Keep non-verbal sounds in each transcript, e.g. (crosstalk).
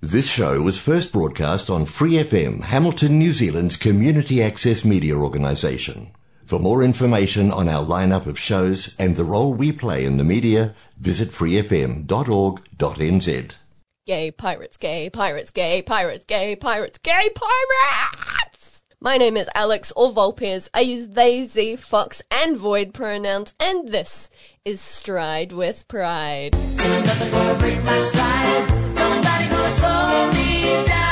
This show was first broadcast on Free FM, Hamilton, New Zealand's community access media organisation. For more information on our lineup of shows and the role we play in the media, visit freefm.org.nz. Gay pirates, gay pirates, gay pirates, gay pirates, gay pirates! My name is Alex or Volpez. I use they, ze, fox, and void pronouns, and this is Stride with Pride. Me down.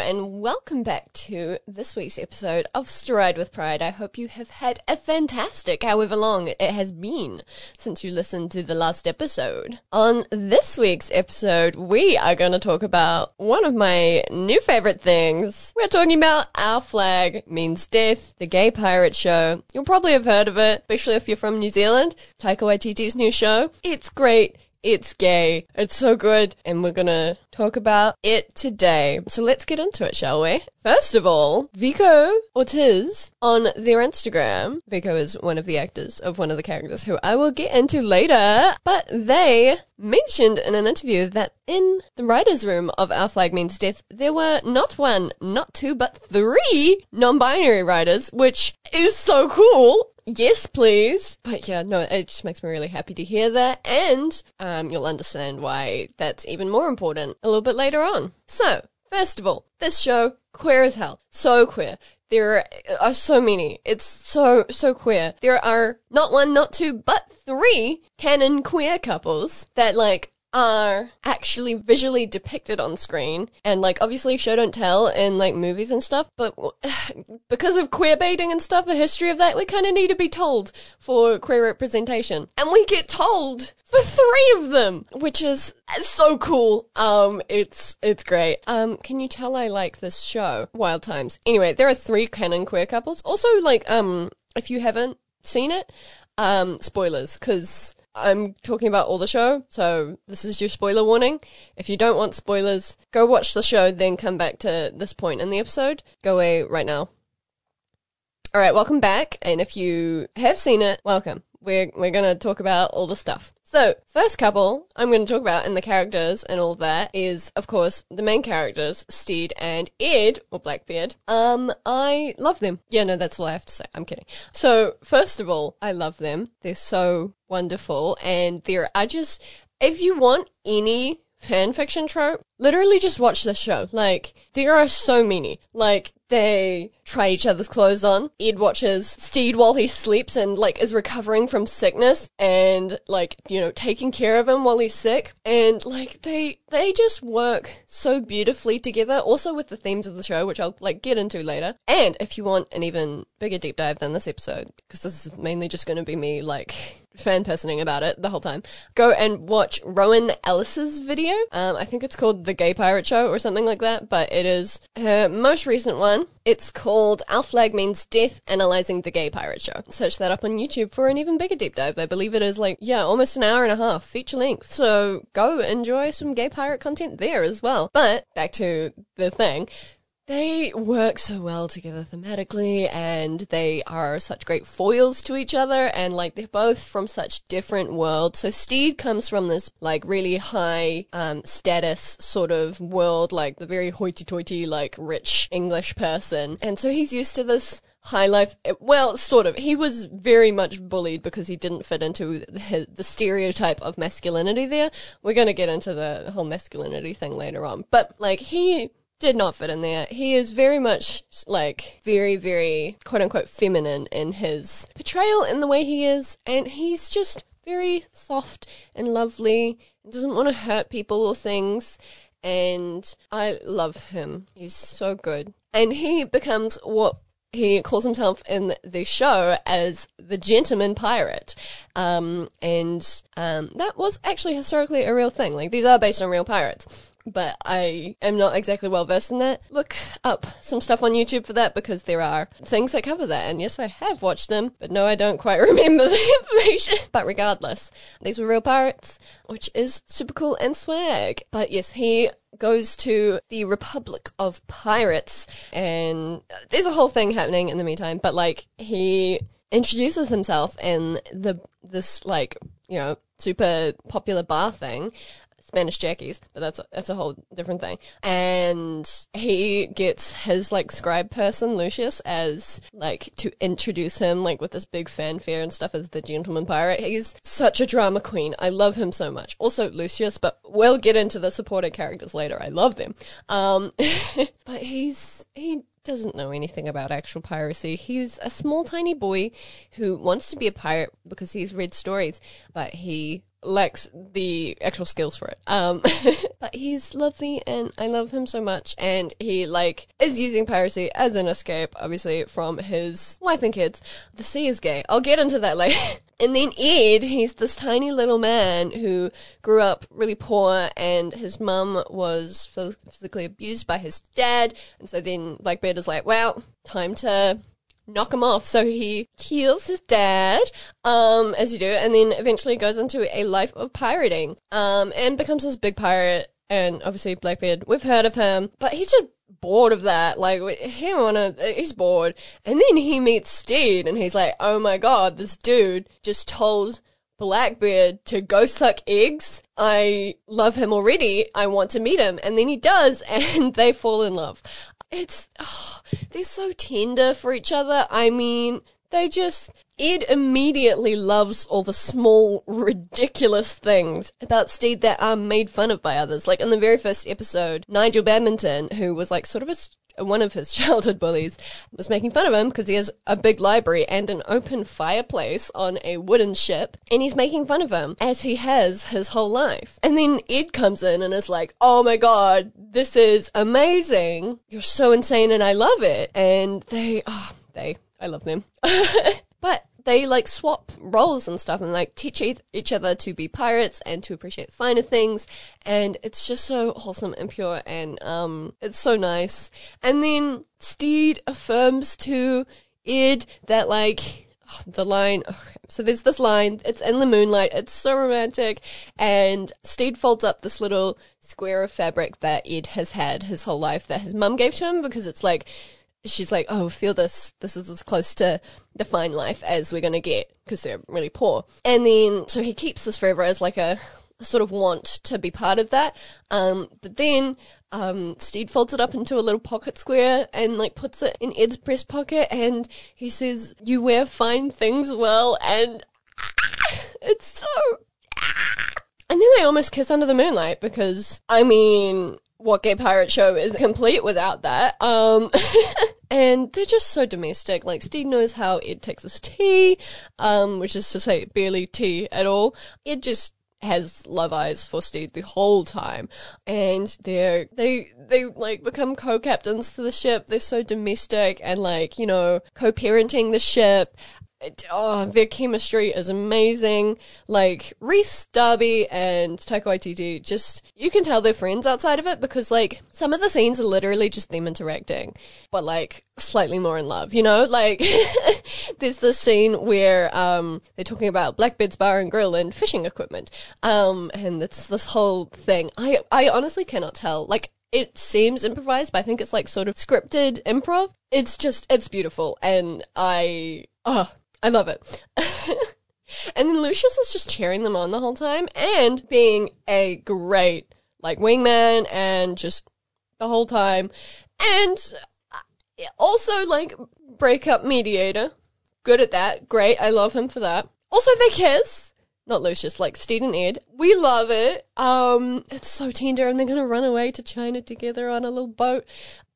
And welcome back to this week's episode of Stride with Pride. I hope you have had a fantastic however long it has been since you listened to the last episode. On this week's episode, we are going to talk about one of my new favorite things. We're talking about Our Flag Means Death, the gay pirate show. You'll probably have heard of it, especially if you're from New Zealand. Taika Waititi's new show. It's great. It's gay. It's so good. And we're gonna talk about it today. So let's get into it, shall we? First of all, Vico Ortiz on their Instagram. Vico is one of the actors of one of the characters who I will get into later. But they mentioned in an interview that in the writer's room of Our Flag Means Death, there were not one, not two, but three non-binary writers, which is so cool. Yes, please. But yeah, no, it just makes me really happy to hear that. And um, you'll understand why that's even more important a little bit later on. So, first of all, this show, queer as hell. So queer. There are so many. It's so, so queer. There are not one, not two, but three canon queer couples that like are actually visually depicted on screen. And like obviously show don't tell in like movies and stuff but (sighs) because of queer baiting and stuff the history of that we kind of need to be told for queer representation. And we get told for three of them which is so cool. Um it's it's great. Um can you tell i like this show wild times? Anyway there are three canon queer couples. Also like um if you haven't seen it um spoilers because I'm talking about all the show, so this is your spoiler warning. If you don't want spoilers, go watch the show, then come back to this point in the episode. Go away right now. Alright, welcome back, and if you have seen it, welcome. We're, we're gonna talk about all the stuff. So, first couple I'm going to talk about and the characters and all that is, of course, the main characters, Stede and Ed, or Blackbeard. Um, I love them. Yeah, no, that's all I have to say. I'm kidding. So, first of all, I love them. They're so wonderful and there are just, if you want any fan fiction trope, literally just watch the show. Like, there are so many. Like, they try each other's clothes on. Ed watches Stede while he sleeps and like is recovering from sickness and like, you know, taking care of him while he's sick. And like they they just work so beautifully together, also with the themes of the show, which I'll like get into later. And if you want an even bigger deep dive than this episode, because this is mainly just gonna be me like fan personing about it the whole time, go and watch Rowan Ellis's video. Um, I think it's called The Gay Pirate Show or something like that, but it is her most recent one. It's called Our Flag Means Death, Analyzing the Gay Pirate Show. Search that up on YouTube for an even bigger deep dive. I believe it is like, yeah, almost an hour and a half, feature length. So go enjoy some gay pirate content there as well. But back to the thing. They work so well together thematically and they are such great foils to each other and like they're both from such different worlds. So Stede comes from this like really high um, status sort of world, like the very hoity toity, like rich English person. And so he's used to this high life. Well, sort of. He was very much bullied because he didn't fit into the stereotype of masculinity there. We're going to get into the whole masculinity thing later on. But like he did not fit in there. He is very much like very, very quote unquote feminine in his portrayal in the way he is, and he's just very soft and lovely and doesn't want to hurt people or things. And I love him. He's so good. And he becomes what he calls himself in the show as the gentleman pirate. Um, and um, that was actually historically a real thing. Like, these are based on real pirates. But I am not exactly well versed in that. Look up some stuff on YouTube for that because there are things that cover that. And yes, I have watched them, but no, I don't quite (laughs) remember the information. (laughs) But regardless, these were real pirates, which is super cool and swag. But yes, he goes to the Republic of Pirates, and uh, there's a whole thing happening in the meantime. But like he introduces himself in the this like you know super popular bar thing. Spanish Jackie's, but that's that's a whole different thing. And he gets his like scribe person Lucius as like to introduce him like with this big fanfare and stuff as the gentleman pirate. He's such a drama queen. I love him so much. Also Lucius, but we'll get into the supporting characters later. I love them. Um, (laughs) but he's he doesn't know anything about actual piracy. He's a small, tiny boy who wants to be a pirate because he's read stories, but he lacks the actual skills for it. Um, (laughs) but he's lovely and I love him so much. And he, like, is using piracy as an escape, obviously, from his wife and kids. The sea is gay. I'll get into that later. (laughs) And then Ed, he's this tiny little man who grew up really poor and his mum was phys- physically abused by his dad. And so then Blackbeard is like, well, time to knock him off. So he kills his dad, um, as you do, and then eventually goes into a life of pirating, um, and becomes this big pirate. And obviously Blackbeard, we've heard of him, but he's just bored of that. Like he wanna, he's bored. And then he meets Stede, and he's like, "Oh my god, this dude just told." Blackbeard to go suck eggs. I love him already. I want to meet him. And then he does, (laughs) and they fall in love. It's, oh, they're so tender for each other. I mean, they just, Ed immediately loves all the small, ridiculous things about Stede that are made fun of by others. Like in the very first episode, Nigel Badminton, who was like sort of a one of his (laughs) childhood bullies was making fun of him because he has a big library and an open fireplace on a wooden ship, and he's making fun of him as he has his whole life. And then Ed comes in and is like, "Oh my god, this is amazing! You're so insane, and I love it." And they, oh, they, I love them. (laughs) they like swap roles and stuff and like teach each- other to be pirates and to appreciate finer things. And it's just so wholesome and pure and um it's so nice. And then Stede affirms to Ed that like the line so there's this line it's in the moonlight it's so romantic. And Stede folds up this little square of fabric that ed has had his whole life that his mum gave to him because it's like she's like, "Oh, feel this. This is as close to the fine life as we're gonna get because they're really poor." And then, so he keeps this forever as like a, a sort of want to be part of that. Um, but then, um, Stede folds it up into a little pocket square and like puts it in Ed's breast pocket, and he says, "You wear fine things well," and (laughs) it's so. (laughs) And then they almost kiss under the moonlight because, I mean, what gay pirate show is complete without that? Um, (laughs) and they're just so domestic. Like, Stede knows how Ed takes his tea, um, which is to say, barely tea at all. Ed just has love eyes for Stede the whole time. And they're, they, they like become co-captains to the ship. They're so domestic and like, you know, co-parenting the ship. Oh, their chemistry is amazing. Like Rhys Darby and Taika Waititi, just you can tell they're friends outside of it because like some of the scenes are literally just them interacting, but like slightly more in love. You know, like (laughs) there's this scene where um they're talking about Blackbeard's Bar and Grill and fishing equipment, um, and it's this whole thing. I I honestly cannot tell. Like it seems improvised, but I think it's like sort of scripted improv. It's just, it's beautiful, and I, oh, I love it. (laughs) and then Lucius is just cheering them on the whole time and being a great, like, wingman and just the whole time. And uh, also, like, breakup mediator. Good at that. Great. I love him for that. Also, they kiss not Lucius, like Stede and Ed. We love it. Um, it's so tender, and they're gonna run away to China together on a little boat.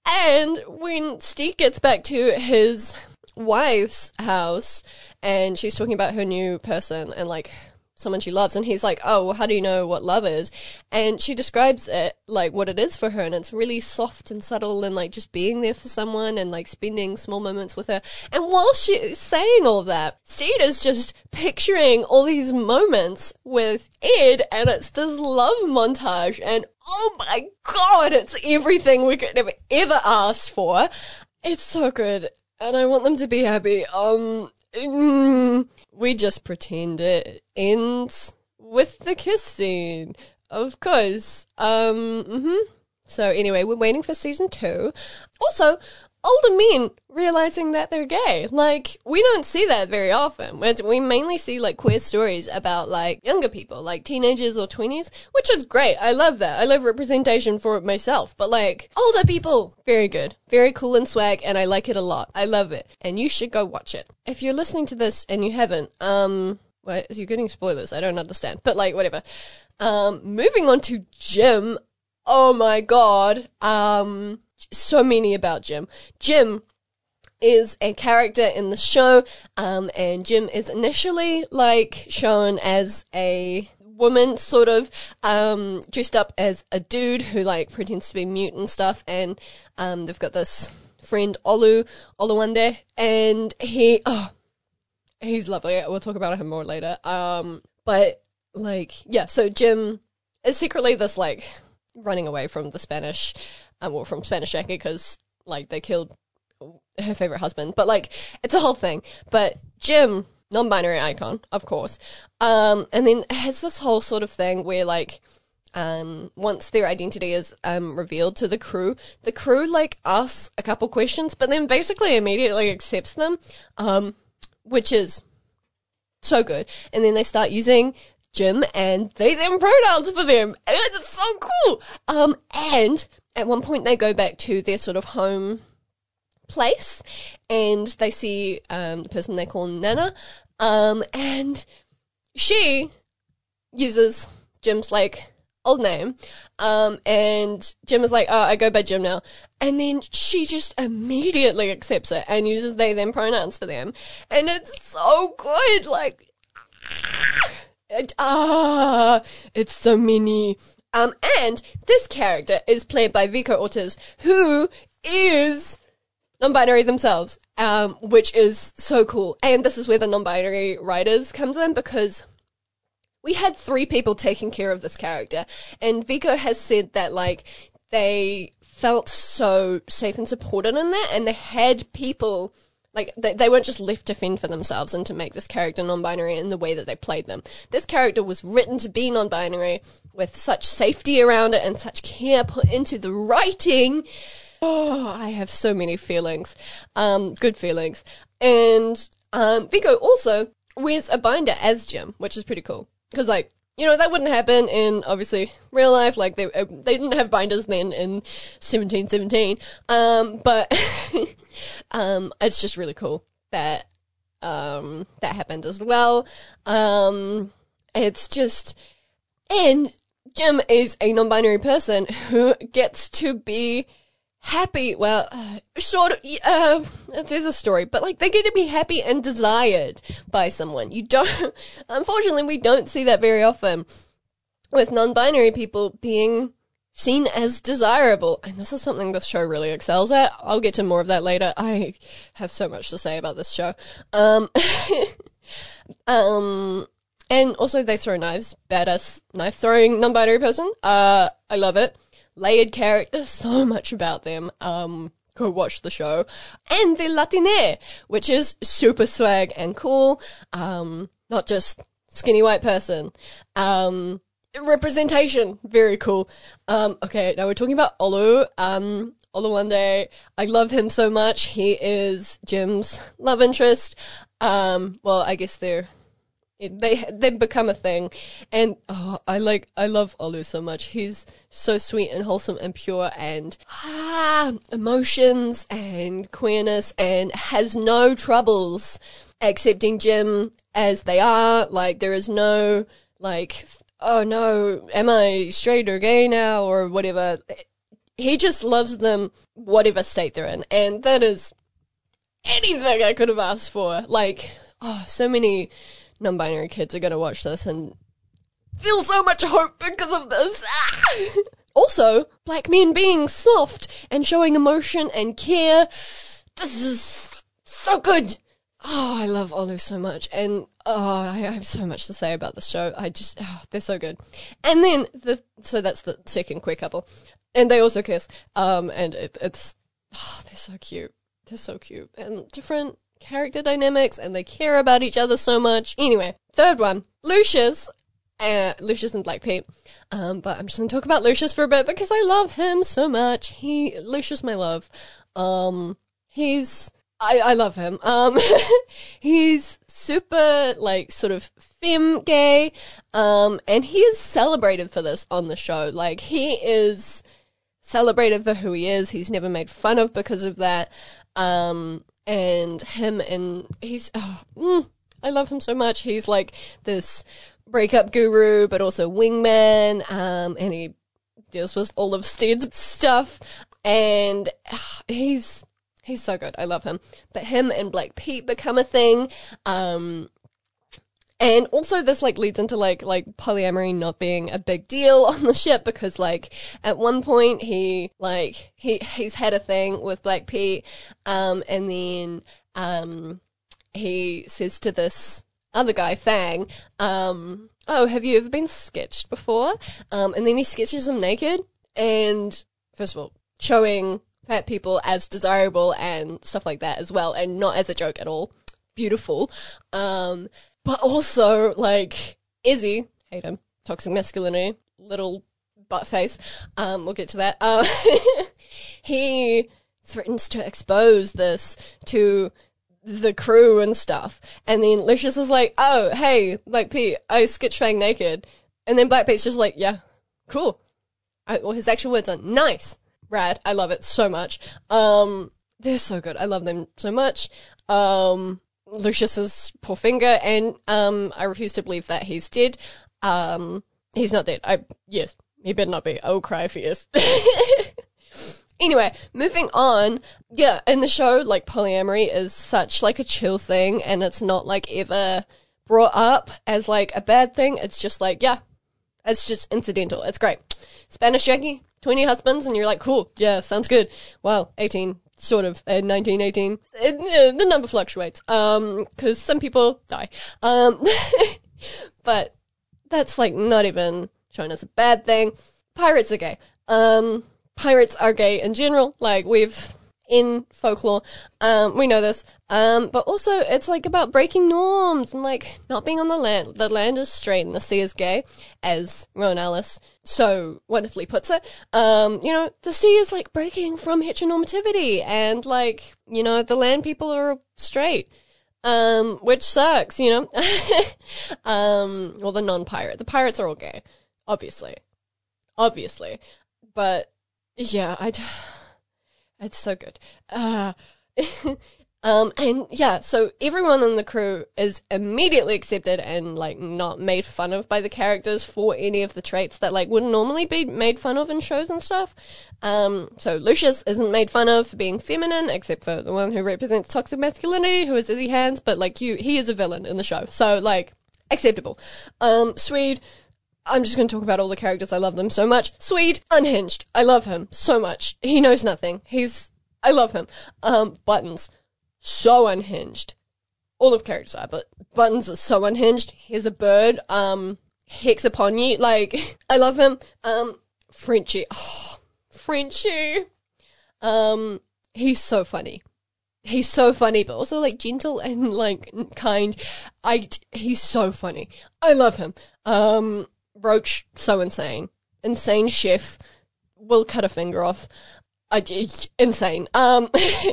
And when Stede gets back to his wife's house, and she's talking about her new person and like someone she loves, and he's like, "Oh, well, how do you know what love is?" And she describes it like what it is for her, and it's really soft and subtle, and like just being there for someone and like spending small moments with her. And while she's saying all that, Stede is just picturing all these moments with Ed, and it's this love montage, and oh my god, it's everything we could have ever asked for. It's so good, and I want them to be happy. Um, mm, we just pretend it ends with the kiss scene, of course. Um, mm-hmm. So anyway, we're waiting for season two. Also, older men realizing that they're gay. Like, we don't see that very often. We- mainly see like queer stories about like younger people, like teenagers or 20s, which is great. I love that. I love representation for it myself. But like, older people, very good. Very cool and swag, and I like it a lot. I love it. And you should go watch it. If you're listening to this and you haven't, um, Wait, you're getting spoilers. I don't understand. But like, whatever. Um, moving on to Jim. Oh my god. Um, so many about Jim. Jim is a character in the show, um, and Jim is initially like shown as a woman, sort of, um, dressed up as a dude who like pretends to be mute and stuff, and um, they've got this friend Olu Oluwande, and he oh he's lovely. We'll talk about him more later. Um, but like, yeah. So Jim is secretly this like running away from the Spanish, um, well, from Spanish Jackie because like they killed her favorite husband. But like, it's a whole thing. But Jim, non-binary icon, of course. Um, and then has this whole sort of thing where like. Um, once their identity is um, revealed to the crew, the crew like asks a couple questions, but then basically immediately accepts them. Um, which is so good. And then they start using Jim and they them pronouns for them. And it's so cool. Um, and at one point they go back to their sort of home place and they see um, the person they call Nana. Um, and she uses Jim's like old name. Um, and Jim is like, oh, I go by Jim now. And then she just immediately accepts it and uses they them pronouns for them. And it's so good. Like, (laughs) it, ah, it's so many. Um, and this character is played by Vico Ortiz, who is non-binary themselves, um, which is so cool. And this is where the non-binary writers comes in because we had three people taking care of this character, and Vico has said that like they felt so safe and supported in that, and they had people like they, they weren't just left to fend for themselves and to make this character non-binary in the way that they played them. This character was written to be non-binary with such safety around it and such care put into the writing. Oh, I have so many feelings, um, good feelings, and um, Vico also wears a binder as Jim, which is pretty cool because like you know that wouldn't happen in obviously real life. Like they uh, they didn't have binders then in 1717 um but (laughs) um it's just really cool that um that happened as well. Um it's just and Jim is a non-binary person who gets to be happy. Well, uh, sort of. Uh, there's a story, but like they get to be happy and desired by someone. You don't. (laughs) Unfortunately, we don't see that very often with non-binary people being seen as desirable, and this is something this show really excels at. I'll get to more of that later. I have so much to say about this show. Um, (laughs) um, and also they throw knives. Badass knife throwing non-binary person. Uh, I love it. Layered character, so much about them. Um, go watch the show. And the Latine, which is super swag and cool. Um, not just skinny white person. Um, representation, very cool. Um, okay, now we're talking about Olu. Um, Oluwande, I love him so much. He is Jim's love interest. Um, well, I guess they're they they've become a thing, and oh, I like I love Olu so much. He's so sweet and wholesome and pure, and ah, emotions and queerness, and has no troubles accepting Jim as they are. Like there is no like oh no, am I straight or gay now or whatever. He just loves them whatever state they're in, and that is anything I could have asked for. Like oh, so many non-binary kids are going to watch this and feel so much hope because of this. (laughs) also, black men being soft and showing emotion and care. This is so good. Oh, I love Olu so much, and oh, I have so much to say about the show. I just, oh, they're so good. And then the, so that's the second queer couple, and they also kiss. Um, and it, it's, oh, they're so cute. They're so cute and different character dynamics and they care about each other so much. Anyway, third one, Lucius. Uh, Lucius and Black Pete. Um, but I'm just gonna talk about Lucius for a bit because I love him so much. He, Lucius, my love. Um, he's I, I love him. Um, (laughs) he's super like sort of femme gay, um, and he is celebrated for this on the show. Like he is celebrated for who he is. He's never made fun of because of that. Um, and him and he's oh, mm, I love him so much. He's like this breakup guru, but also wingman. Um, and he deals with all of Stede's stuff, and ah, he's he's so good. I love him. But him and Black Pete become a thing. Um, and also this like leads into like like polyamory not being a big deal (laughs) on the ship because like at one point he like he he's had a thing with Black Pete, um, and then um he says to this other guy, Fang, um, oh, have you ever been sketched before? Um, and then he sketches him naked and first of all, showing fat people as desirable and stuff like that as well, and not as a joke at all. Beautiful. Um, but also, like, Izzy, hate him, toxic masculinity, little butt face, um, we'll get to that. Uh, (laughs) he threatens to expose this to the crew and stuff. And then Lucius is like, oh, hey, Black Pete, I sketch Fang naked. And then Black Pete's just like, yeah, cool. I, well, his actual words are nice, rad. I love it so much. Um, they're so good. I love them so much. Um, Lucius's poor finger, and um, I refuse to believe that he's dead. Um, he's not dead. I yes, he better not be. I will cry if he is. (laughs) anyway, moving on. Yeah, in the show, like polyamory is such like a chill thing, and it's not like ever brought up as like a bad thing. It's just like yeah, it's just incidental. It's great. Spanish Jackie, 20 husbands, and you're like, cool, yeah, sounds good. Well, 18, sort of, in 1918. It, uh, the number fluctuates, um, cause some people die. Um, (laughs) but that's like not even shown as a bad thing. Pirates are gay. Um, pirates are gay in general. Like we've in folklore, um, we know this. Um, but also it's like about breaking norms and like not being on the land. The land is straight and the sea is gay, as Rowan Ellis so wonderfully puts it. Um, you know, the sea is like breaking from heteronormativity and like, you know, the land people are straight. Um, which sucks, you know? (laughs) um, well, the non-pirate. The pirates are all gay. Obviously. Obviously. But, yeah, I, (sighs) it's so good. Uh, (laughs) um, and yeah, so everyone in the crew is immediately accepted and like not made fun of by the characters for any of the traits that like would normally be made fun of in shows and stuff. Um, so Lucius isn't made fun of for being feminine, except for the one who represents toxic masculinity, who is Izzy Hands, but like you, he is a villain in the show. So like, acceptable. Um, Swede, I'm just going to talk about all the characters. I love them so much. Swede, unhinged. I love him so much. He knows nothing. He's, I love him. Um, Buttons, so unhinged. All of characters are, but Buttons is so unhinged. He's a bird. Um, Hex upon you. Like, (laughs) I love him. Um, Frenchie. Oh. Um, he's so funny. He's so funny, but also like gentle and like kind. I, he's so funny. I love him. Um, Roach, so insane. Insane chef. Will cut a finger off. I, insane. Um,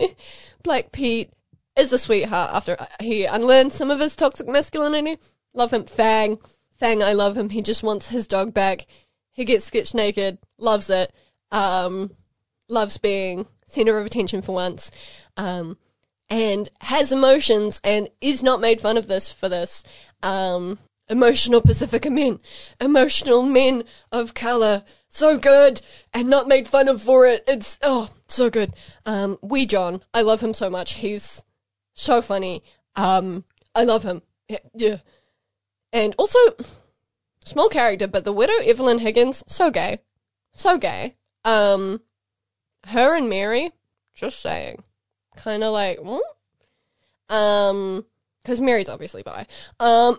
(laughs) Black Pete is a sweetheart after he unlearned some of his toxic masculinity. Love him. Fang. Fang, I love him. He just wants his dog back. He gets sketched naked. Loves it. Um, loves being center of attention for once. Um, and has emotions and is not made fun of this for this. Um, emotional Pasifika men. Emotional men of color. So good. And not made fun of for it. It's, oh, so good. Um, Wee John. I love him so much. He's so funny. Um, I love him. Yeah. And also, small character, but the widow Evelyn Higgins, so gay, so gay. Um, her and Mary, just saying, kind of like, hmm? um, because Mary's obviously bi. Um,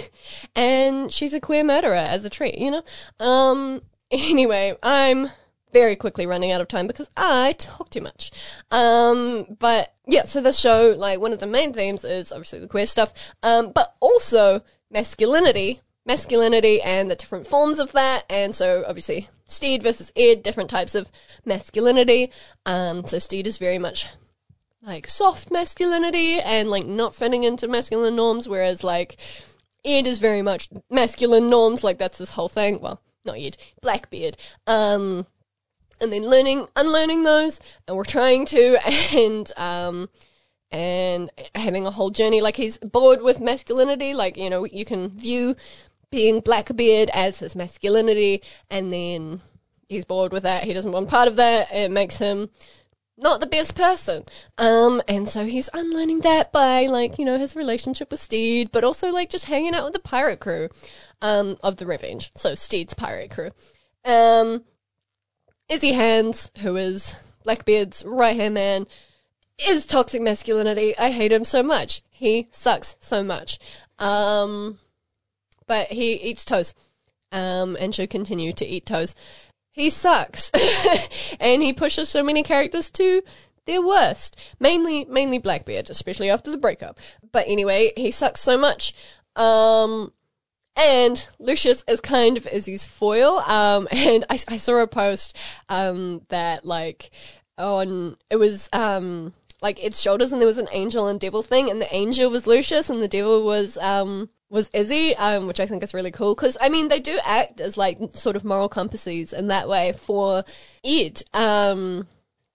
(laughs) and she's a queer murderer as a treat, you know. Um, (laughs) anyway, I'm very quickly running out of time because I talk too much. Um, but yeah, so the show, like, one of the main themes is obviously the queer stuff, um, but also masculinity, masculinity and the different forms of that. And so obviously Stede versus Ed, different types of masculinity. Um, so Stede is very much like soft masculinity and like not fitting into masculine norms, whereas like Ed is very much masculine norms, like that's this whole thing. Well, not Ed, Blackbeard. Um, and then learning, unlearning those, and we're trying to, (laughs) and um, and having a whole journey. Like he's bored with masculinity. Like you know, you can view being Blackbeard as his masculinity, and then he's bored with that. He doesn't want part of that. It makes him not the best person. Um, and so he's unlearning that by like, you know, his relationship with Stede, but also like just hanging out with the pirate crew, um, of the Revenge. So Stede's pirate crew. Um, Izzy Hands, who is Blackbeard's right hand man, is toxic masculinity. I hate him so much. He sucks so much. Um, but he eats toes, um, and should continue to eat toes. He sucks, (laughs) and he pushes so many characters to their worst. Mainly, mainly Blackbeard, especially after the breakup. But anyway, he sucks so much. Um, and Lucius is kind of Izzy's foil. Um, (laughs) and I, I saw a post, um, that like on, it was, um, like its shoulders and there was an angel and devil thing and the angel was Lucius and the devil was, um, was Izzy, um, which I think is really cool because I mean they do act as like sort of moral compasses in that way for Ed, um,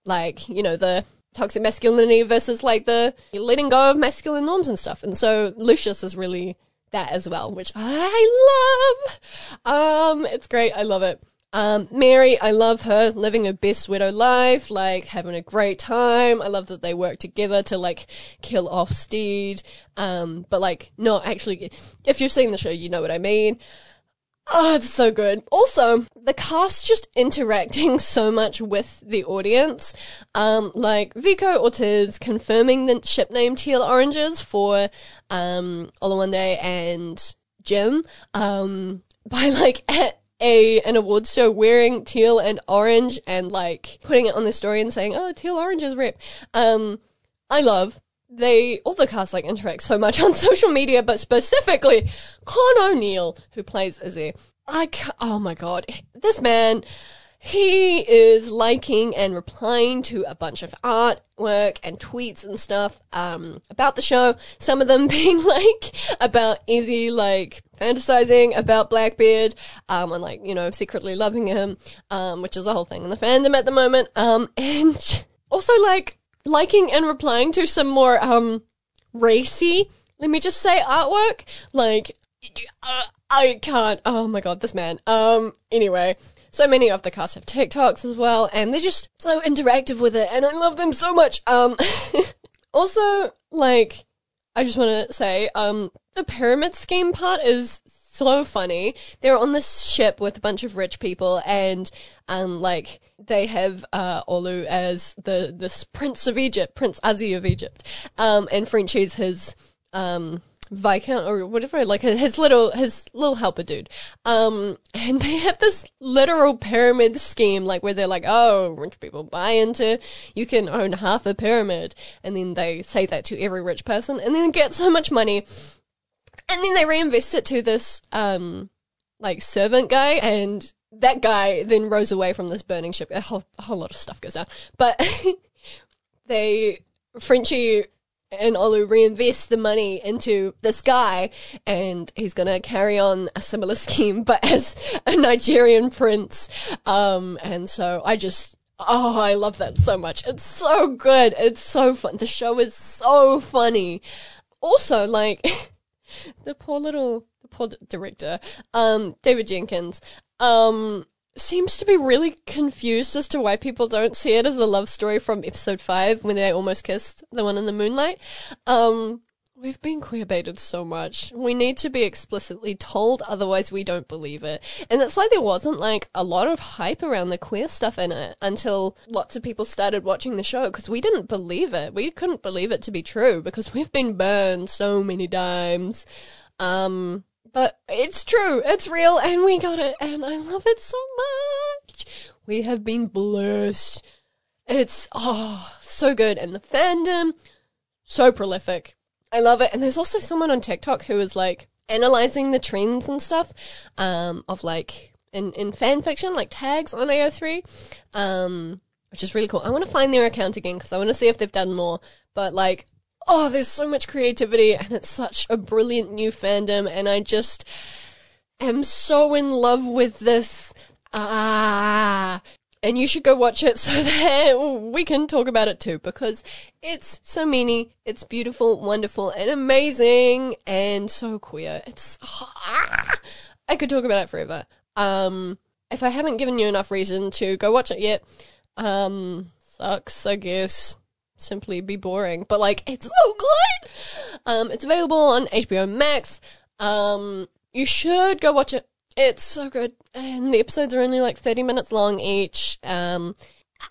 like you know the toxic masculinity versus like the letting go of masculine norms and stuff, and so Lucius is really that as well, which I love. Um, it's great, I love it. Um, Mary, I love her living her best widow life, like having a great time. I love that they work together to like kill off Stede. Um, but like not actually, if you've seen the show, you know what I mean. Oh, it's so good. Also, the cast just interacting (laughs) so much with the audience. Um, like Vico Ortiz confirming the ship name Teal Oranges for, um, Oluwande and Jim, um, (laughs) by like (laughs) at a an awards show wearing teal and orange and like putting it on the story and saying, "Oh, teal orange is rip." Um, I love they all the cast like interact so much on (laughs) social media, but specifically Con O'Neill, who plays Izzy. I ca- oh my god, this man. He is liking and replying to a bunch of artwork and tweets and stuff um, about the show. Some of them (laughs) being like about Izzy like fantasizing about Blackbeard um, and like you know secretly loving him, um, which is a whole thing in the fandom at the moment. Um, (laughs) and also like liking and replying to some more um racy, let me just say artwork. Like uh, I can't. Oh my god, this man. Um. Anyway, so many of the cast have TikToks as well, and they're just so interactive with it, and I love them so much. Um. (laughs) also, like, I just want to say, um, the pyramid scheme part is so funny. They're on this ship with a bunch of rich people, and um, like they have uh Olu as the this prince of Egypt, Prince Azi of Egypt, um, and Frenchie's his um viscount or whatever, like his little his little helper dude. Um, and (laughs) they have this literal pyramid scheme, like where they're like, oh, rich people buy into, you can own half a pyramid, and then they say that to every rich person, and then get so much money, and then they reinvest it to this um like servant guy, and that guy then rows away from this burning ship. A whole, a whole lot of stuff goes down, but (laughs) they Frenchie and Olu reinvest the money into this guy, and he's gonna carry on a similar (laughs) scheme, but as a Nigerian prince. Um, and so I just, oh, I love that so much. It's so good. It's so fun. The show is so funny. Also, like, (laughs) the poor little, the poor director, um, David Jenkins, um, seems to be really confused as to why people don't see it as a love story from episode five when they almost kissed the one in the moonlight. Um, we've been queer baited so much. We need to be explicitly told, otherwise we don't believe it. And that's why there wasn't like a lot of hype around the queer stuff in it until lots of people started watching the show because we didn't believe it. We couldn't believe it to be true because we've been burned so many times. Um, but it's true, it's real, and we got it, and I love it so much. We have been blessed. It's oh so good, and the fandom so prolific. I love it. And there's also someone on TikTok who is like analyzing the trends and stuff um, of like in in fan fiction, like tags on AO3. Um, which is really cool. I want to find their account again because I want to see if they've done more. But like, oh, there's so much creativity and it's such a brilliant new fandom, and I just am so in love with this. Ah. And you should go watch it so (laughs) that we can talk about it too, because it's so many, it's beautiful, wonderful, and amazing, and so queer. It's, (laughs) I could talk about it forever. Um, if I haven't given you enough reason to go watch it yet, um, sucks, I guess. Simply be boring, but like, it's so good! Um, it's available on HBO Max. Um, you should go watch it. It's so good. And the episodes are only like 30 minutes long each. Um,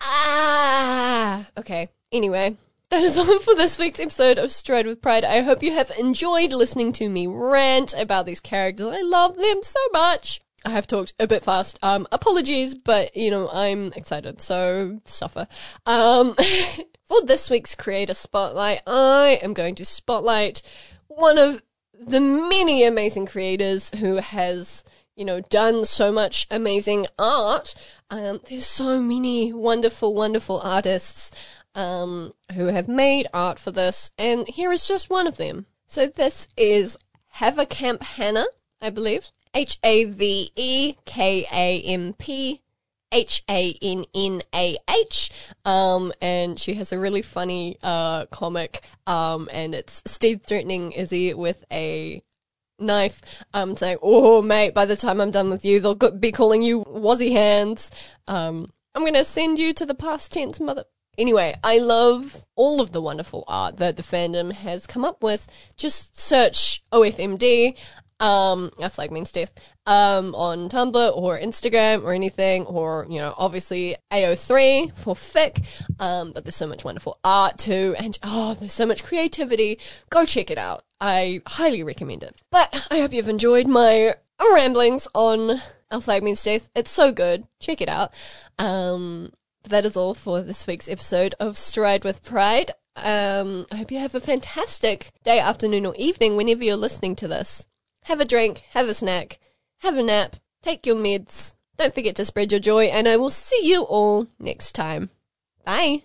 ah, okay. Anyway, that is all for this week's episode of Stride with Pride. I hope you have enjoyed listening to me rant about these characters. I love them so much. I have talked a bit fast. Um, apologies, but you know, I'm excited, so suffer. Um, (laughs) for this week's creator spotlight, I am going to spotlight one of the many amazing creators who has, you know, done so much amazing art. Um, there's so many wonderful, wonderful artists, um, who have made art for this, and here is just one of them. So this is Haverkamp Hannah, I believe. H A V E K A M P H A N N A H. Um, and she has a really funny uh comic. Um, and it's Steve threatening Izzy with a knife. Um, saying, "Oh, mate, by the time I'm done with you, they'll be calling you Wazzy Hands." Um, I'm gonna send you to the past tense, mother. Anyway, I love all of the wonderful art that the fandom has come up with. Just search OFMD, um, a flag means death, um, on Tumblr or Instagram or anything, or, you know, obviously AO3 for fic, um, but there's so much wonderful art too, and oh, there's so much creativity. Go check it out. I highly recommend it. But I hope you've enjoyed my ramblings on Our Flag Means Death. It's so good. Check it out. Um, that is all for this week's episode of Stride with Pride. Um, I hope you have a fantastic day, afternoon, or evening whenever you're listening to this. Have a drink, have a snack, have a nap, take your meds. Don't forget to spread your joy, and I will see you all next time. Bye.